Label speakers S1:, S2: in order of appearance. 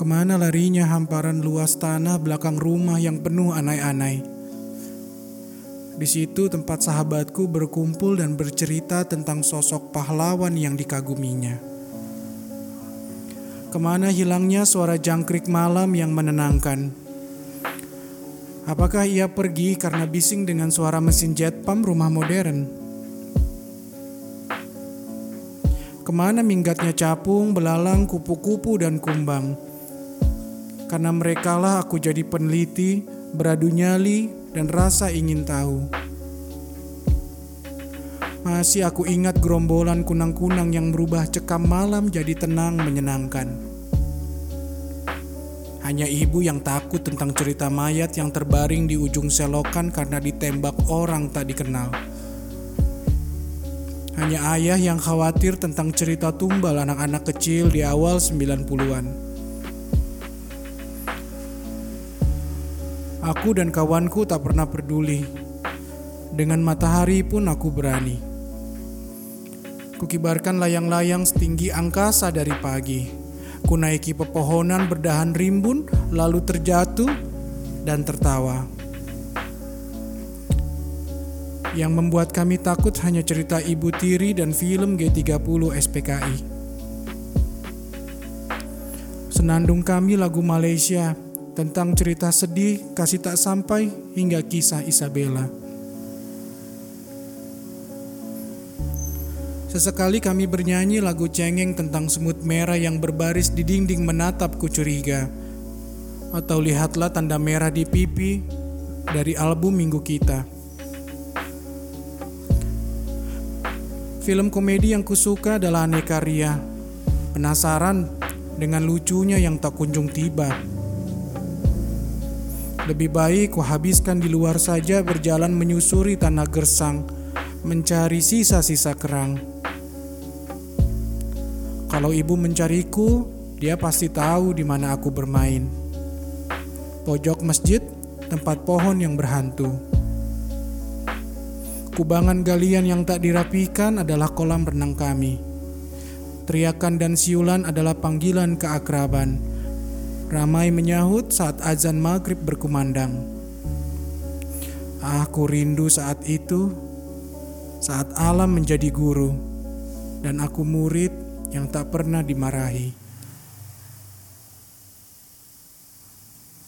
S1: Ke mana larinya hamparan luas tanah belakang rumah yang penuh anai-anai? Di situ tempat sahabatku berkumpul dan bercerita tentang sosok pahlawan yang dikaguminya. Ke mana hilangnya suara jangkrik malam yang menenangkan? Apakah ia pergi karena bising dengan suara mesin jet pump rumah modern? Ke mana minggatnya capung, belalang, kupu-kupu, dan kumbang? Karena merekalah aku jadi peneliti, beradu nyali, dan rasa ingin tahu. Masih aku ingat gerombolan kunang-kunang yang merubah cekam malam jadi tenang menyenangkan. Hanya ibu yang takut tentang cerita mayat yang terbaring di ujung selokan karena ditembak orang tak dikenal. Hanya ayah yang khawatir tentang cerita tumbal anak-anak kecil di awal 90-an. Aku dan kawanku tak pernah peduli. Dengan matahari pun aku berani. Kukibarkan layang-layang setinggi angkasa dari pagi. Kunaiki pepohonan berdahan rimbun, lalu terjatuh dan tertawa. Yang membuat kami takut hanya cerita Ibu Tiri dan film G30 SPKI. Senandung kami lagu Malaysia tentang cerita sedih, kasih tak sampai, hingga kisah Isabella. Sesekali kami bernyanyi lagu cengeng tentang semut merah yang berbaris di dinding menatapku curiga. Atau lihatlah tanda merah di pipi dari album minggu kita. Film komedi yang kusuka adalah Aneka Ria. Penasaran dengan lucunya yang tak kunjung tiba. Lebih baik kuhabiskan di luar saja berjalan menyusuri tanah gersang, mencari sisa-sisa kerang. Kalau ibu mencariku, dia pasti tahu di mana aku bermain. Pojok masjid, tempat pohon yang berhantu. Kubangan galian yang tak dirapikan adalah kolam renang kami. Teriakan dan siulan adalah panggilan keakraban Ramai menyahut saat azan maghrib berkumandang. Aku rindu saat itu, saat alam menjadi guru, dan aku murid yang tak pernah dimarahi.